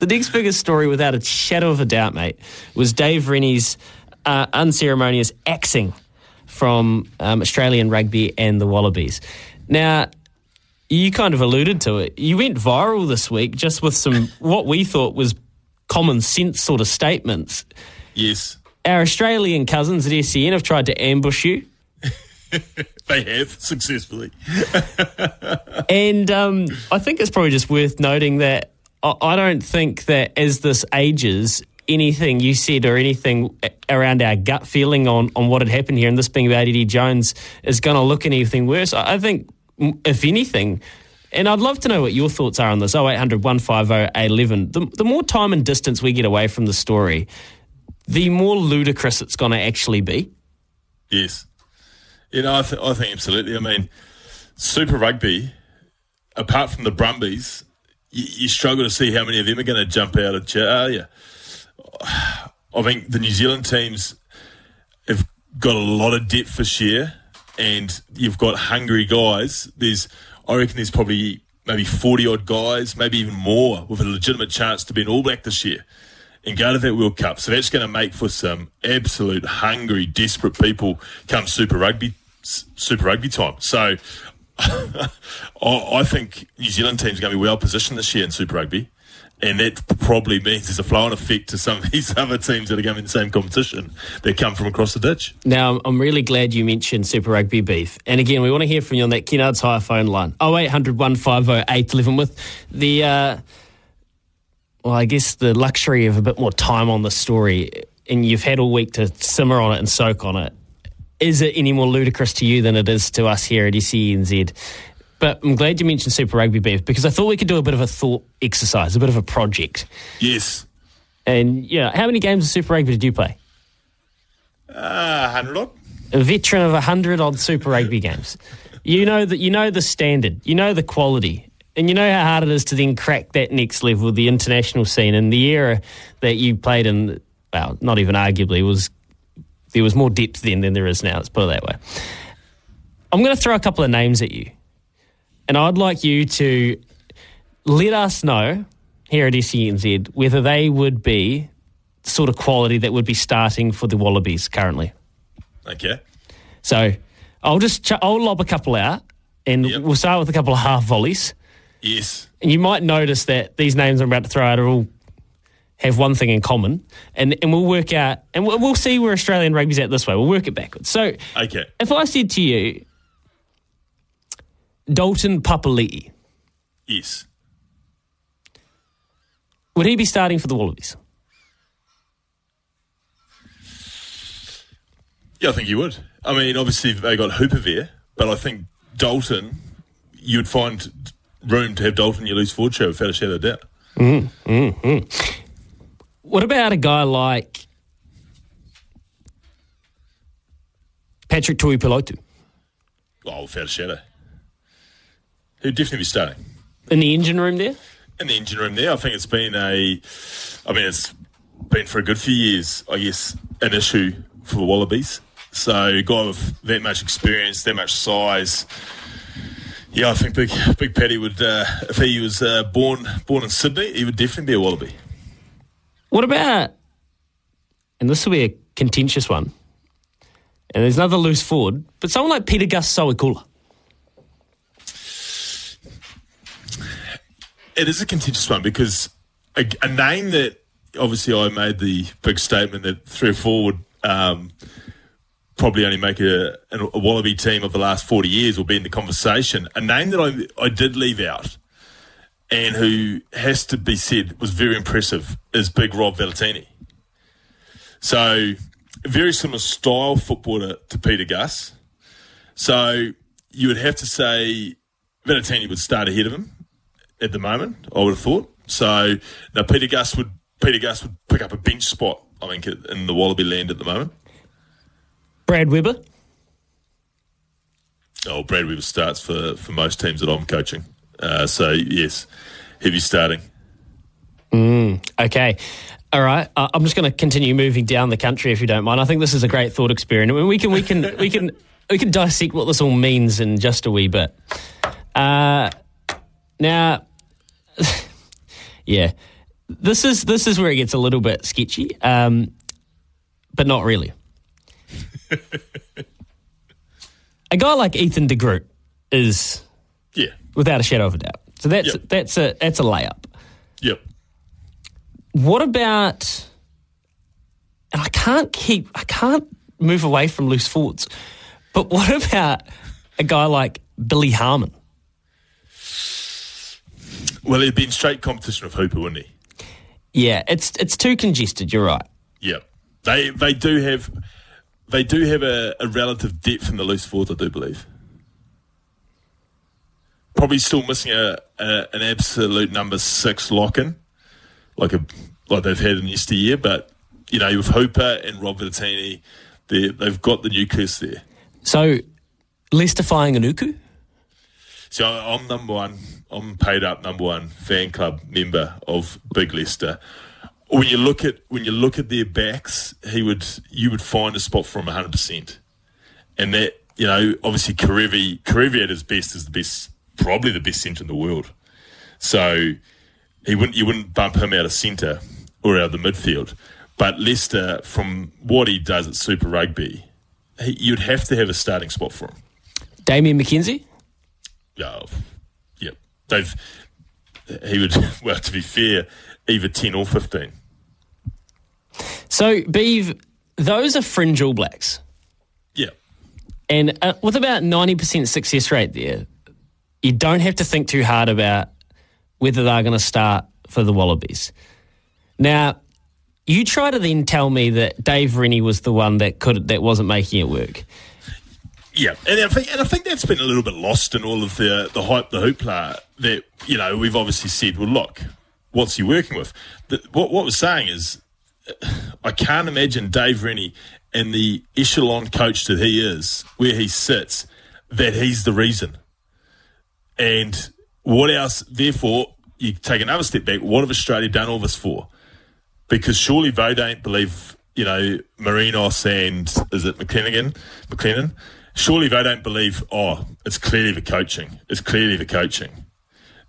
The next biggest story, without a shadow of a doubt, mate, was Dave Rennie's uh, unceremonious axing from um, Australian rugby and the Wallabies. Now, you kind of alluded to it. You went viral this week just with some what we thought was common sense sort of statements. Yes. Our Australian cousins at SEN have tried to ambush you. they have successfully. and um, I think it's probably just worth noting that I don't think that as this ages, anything you said or anything around our gut feeling on, on what had happened here, and this being about Eddie Jones, is going to look anything worse. I think, if anything, and I'd love to know what your thoughts are on this 0800 150 811. The, the more time and distance we get away from the story, the more ludicrous it's going to actually be. Yes. You know, I, th- I think absolutely. I mean, Super Rugby, apart from the Brumbies, you, you, struggle to see how many of them are going to jump out of chair, are you? I think the New Zealand teams have got a lot of depth for share, and you've got hungry guys. There's, I reckon, there's probably maybe forty odd guys, maybe even more, with a legitimate chance to be an All Black this year and go to that World Cup. So that's going to make for some absolute hungry, desperate people come Super Rugby, Super Rugby time. So I think New Zealand team's going to be well positioned this year in Super Rugby. And that probably means there's a flow-on effect to some of these other teams that are going in the same competition that come from across the ditch. Now, I'm really glad you mentioned Super Rugby beef. And again, we want to hear from you on that Kennards Hire phone line 0800 150 811 with the, uh, well, I guess the luxury of a bit more time on the story. And you've had all week to simmer on it and soak on it is it any more ludicrous to you than it is to us here at SENZ? But I'm glad you mentioned Super Rugby Beef because I thought we could do a bit of a thought exercise, a bit of a project. Yes. And yeah, how many games of Super Rugby did you play? Uh, hundred odd. A veteran of hundred odd Super Rugby games. You know that you know the standard, you know the quality, and you know how hard it is to then crack that next level, the international scene. And the era that you played in, well, not even arguably, was there was more depth then than there is now. Let's put it that way. I'm going to throw a couple of names at you, and I'd like you to let us know here at SENZ whether they would be the sort of quality that would be starting for the Wallabies currently. Okay. So I'll just ch- I'll lob a couple out, and yep. we'll start with a couple of half volleys. Yes. And you might notice that these names I'm about to throw out are all have one thing in common, and and we'll work out, and we'll, we'll see where Australian rugby's at this way. We'll work it backwards. So, okay, if I said to you, Dalton Papali'i, yes, would he be starting for the Wallabies? Yeah, I think he would. I mean, obviously they got Hooper there, but I think Dalton, you'd find room to have Dalton your loose forward show without a shadow of doubt. Mm, mm, mm. What about a guy like Patrick Tuipulotu? Oh, without a shadow. He'd definitely be starting. In the engine room there? In the engine room there. I think it's been a, I mean, it's been for a good few years, I guess, an issue for the Wallabies. So, a guy with that much experience, that much size. Yeah, I think Big Big Paddy would, uh, if he was uh, born born in Sydney, he would definitely be a Wallaby. What about, and this will be a contentious one, and there's another loose forward, but someone like Pita Gus-Sowakula. It is a contentious one because a, a name that obviously I made the big statement that three or four would um, probably only make a, a, Wallaby team of the last 40 years will be in the conversation. A name that I, I did leave out and who has to be said was very impressive is Big Rob Valetini. So, very similar style footballer to Peter Gus. So, you would have to say Valetini would start ahead of him at the moment, I would have thought. So, now Peter Gus would Peter Gus would pick up a bench spot, I think, in the Wallaby land at the moment. Brad Weber? Oh, Brad Weber starts for, for most teams that I'm coaching. Uh, so, yes, heavy starting. Mm, okay. All right. Uh, I'm just going to continue moving down the country if you don't mind. I think this is a great thought experiment. I mean, we can we can we can we can dissect what this all means in just a wee bit. Uh, now, yeah, this is this is where it gets a little bit sketchy, um, but not really. a guy like Ethan de Groot is, yeah, without a shadow of a doubt. So that's yep. that's a that's a layup. Yep. What about? And I can't keep I can't move away from loose thoughts. But what about a guy like Billy Harmon? Well, he'd be in straight competition with Hooper, wouldn't he? Yeah, it's it's too congested. You're right. Yeah, they they do have they do have a, a relative depth in the loose forwards, I do believe. Probably still missing a, a an absolute number six lock in, like a like they've had in yesteryear. But you know, with Hooper and Rob Valetini, they've got the nucleus there. So, Leicester Fainga'anuku? So I'm number one. I'm paid up number one fan club member of Big Leicester. When you look at when you look at their backs, he would you would find a spot for him 100, percent and that you know obviously Kerevi Kerevi at his best is the best, probably the best centre in the world. So he wouldn't you wouldn't bump him out of centre or out of the midfield. But Leicester, from what he does at Super Rugby, he, you'd have to have a starting spot for him. Damian McKenzie? Yeah, yeah. They've he would well to be fair, either ten or fifteen. So, Beeve, those are fringe All Blacks. Yeah. And uh, with about ninety percent success rate there, you don't have to think too hard about whether they're going to start for the Wallabies. Now, you try to then tell me that Dave Rennie was the one that could that wasn't making it work. Yeah, and I think and I think that's been a little bit lost in all of the the hype, the hoopla that you know we've obviously said. Well, look, what's he working with? The, what what we're saying is, uh, I can't imagine Dave Rennie and the echelon coach that he is, where he sits, that he's the reason. And what else? Therefore, you take another step back. What have Australia done all this for? Because surely they don't believe, you know, Marinos and is it McClenaghan, McLennan surely they don't believe, oh, it's clearly the coaching. It's clearly the coaching.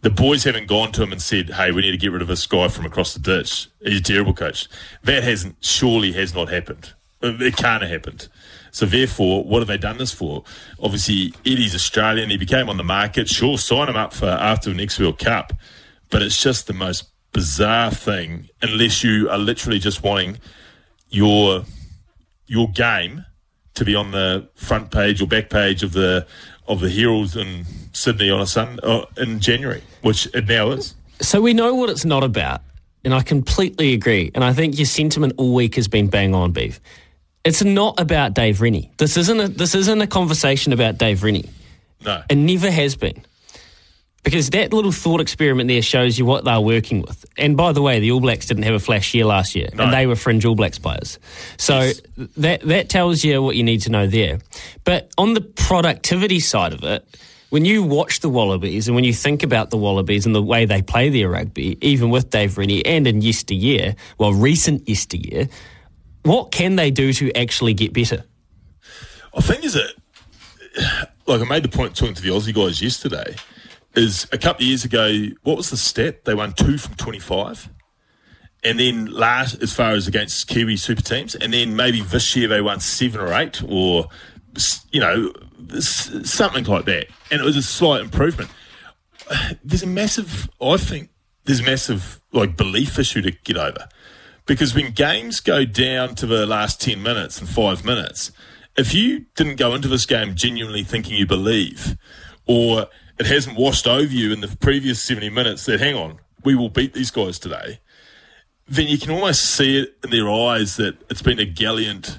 The boys haven't gone to him and said, hey, we need to get rid of this guy from across the ditch. He's a terrible coach. That hasn't, surely has not happened. It can't have happened. So therefore, what have they done this for? Obviously, Eddie's Australian. He became on the market. Sure, sign him up for after the next World Cup. But it's just the most bizarre thing unless you are literally just wanting your your game to be on the front page or back page of the of the Herald in Sydney on a sun uh, in January, which it now is. So we know what it's not about, and I completely agree. And I think your sentiment all week has been bang on, beef. It's not about Dave Rennie. This isn't a this isn't a conversation about Dave Rennie. No, it never has been because that little thought experiment there shows you what they're working with. And by the way, the All Blacks didn't have a flash year last year, no. and they were fringe All Blacks players. So yes. that that tells you what you need to know there. But on the productivity side of it, when you watch the Wallabies and when you think about the Wallabies and the way they play their rugby, even with Dave Rennie and in yesteryear, well, recent yesteryear, what can they do to actually get better? I think is it like I made the point talking to the Aussie guys yesterday is a couple of years ago, what was the stat? They won two from 25. And then last, as far as against Kiwi super teams, and then maybe this year they won seven or eight, or you know, something like that. And it was a slight improvement. There's a massive, I think, there's massive like belief issue to get over. Because when games go down to the last 10 minutes and five minutes, if you didn't go into this game genuinely thinking you believe, or it hasn't washed over you in the previous 70 minutes that, hang on, we will beat these guys today, then you can almost see it in their eyes that it's been a gallant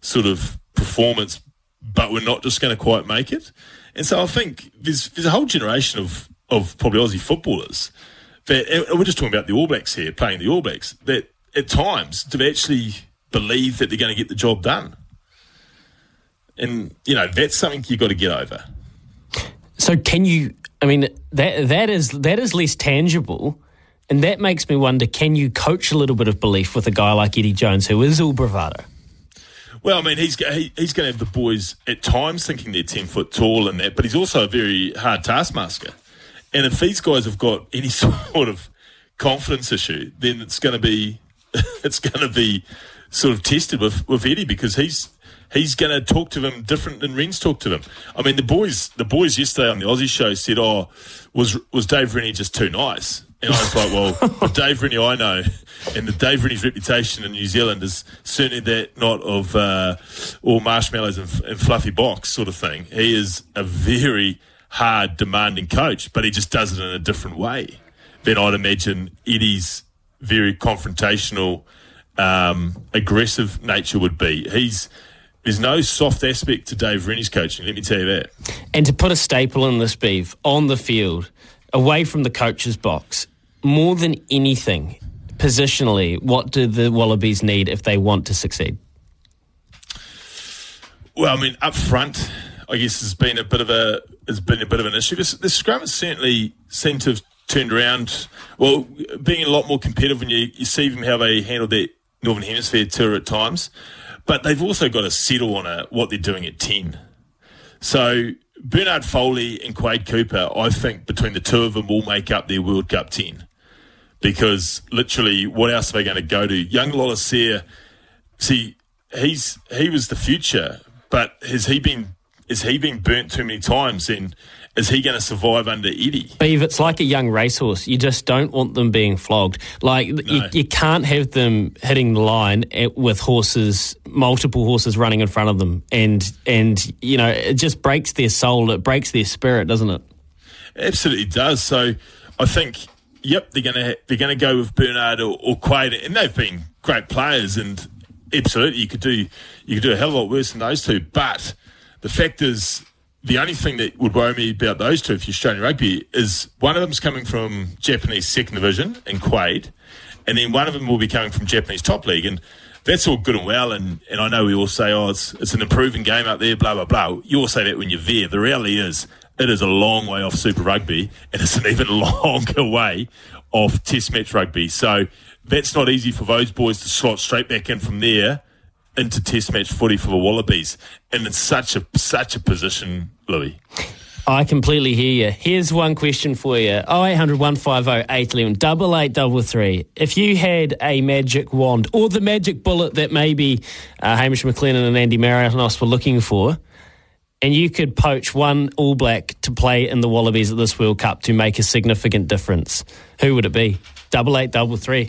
sort of performance, but we're not just going to quite make it. And so I think there's, there's a whole generation of, of probably Aussie footballers that, we're just talking about the All Blacks here, playing the All Blacks, that at times to actually believe that they're going to get the job done. And, you know, that's something you've got to get over. So can you I mean that that is that is less tangible and that makes me wonder can you coach a little bit of belief with a guy like Eddie Jones who is all bravado? Well, I mean, he's he, he's going to have the boys at times thinking they're ten foot tall and that, but he's also a very hard taskmaster. And if these guys have got any sort of confidence issue, then it's going to be it's going to be sort of tested with, with Eddie because he's he's going to talk to them different than Ren's talked to them. I mean, the boys the boys yesterday on the Aussie show said, "Oh, was was Dave Rennie just too nice?" And I was like, well, the Dave Rennie I know, and the Dave Rennie's reputation in New Zealand is certainly that not of uh, all marshmallows and, and fluffy box sort of thing. He is a very hard, demanding coach, but he just does it in a different way than I'd imagine Eddie's very confrontational, um, aggressive nature would be. He's there's no soft aspect to Dave Rennie's coaching. Let me tell you that. And to put a staple in this beef on the field, away from the coach's box, more than anything, positionally, what do the Wallabies need if they want to succeed? Well, I mean, up front, I guess has been a bit of a has been a bit of an issue. The, the scrum has certainly seemed to have turned around. Well, being a lot more competitive when you, you see them how they handled their Northern Hemisphere tour at times, but they've also got to settle on a, what they're doing at ten. So Bernard Foley and Quade Cooper, I think between the two of them will make up their World Cup ten. Because literally, what else are they going to go to? Young Lolesio, see, he's he was the future, but has he been has he been burnt too many times? And is he going to survive under Eddie? Beav, it's like a young racehorse. You just don't want them being flogged. Like no. you, you, can't have them hitting the line at, with horses, multiple horses running in front of them, and and you know it just breaks their soul. It breaks their spirit, doesn't it? Absolutely does. So I think, yep, they're going to they're going to go with Bernard or, or Quade, and they've been great players, and absolutely you could do you could do a hell of a lot worse than those two, but the fact is, the only thing that would worry me about those two, if you're Australian rugby, is one of them's coming from Japanese second division in Quade, and then one of them will be coming from Japanese top league. And that's all good and well. And, and I know we all say, oh, it's, it's an improving game out there, blah, blah, blah. You all say that when you're there. The reality is, it is a long way off Super Rugby, and it's an even longer way off Test match rugby. So that's not easy for those boys to slot straight back in from there into Test match footy for the Wallabies, and it's such a such a position, Louis. I completely hear you. Here's one question for you. 0800 150 811 double eight double three. If you had a magic wand or the magic bullet that maybe uh, Hamish McLennan and Andy Marinos were looking for, and you could poach one All Black to play in the Wallabies at this World Cup to make a significant difference, who would it be? Double eight double three.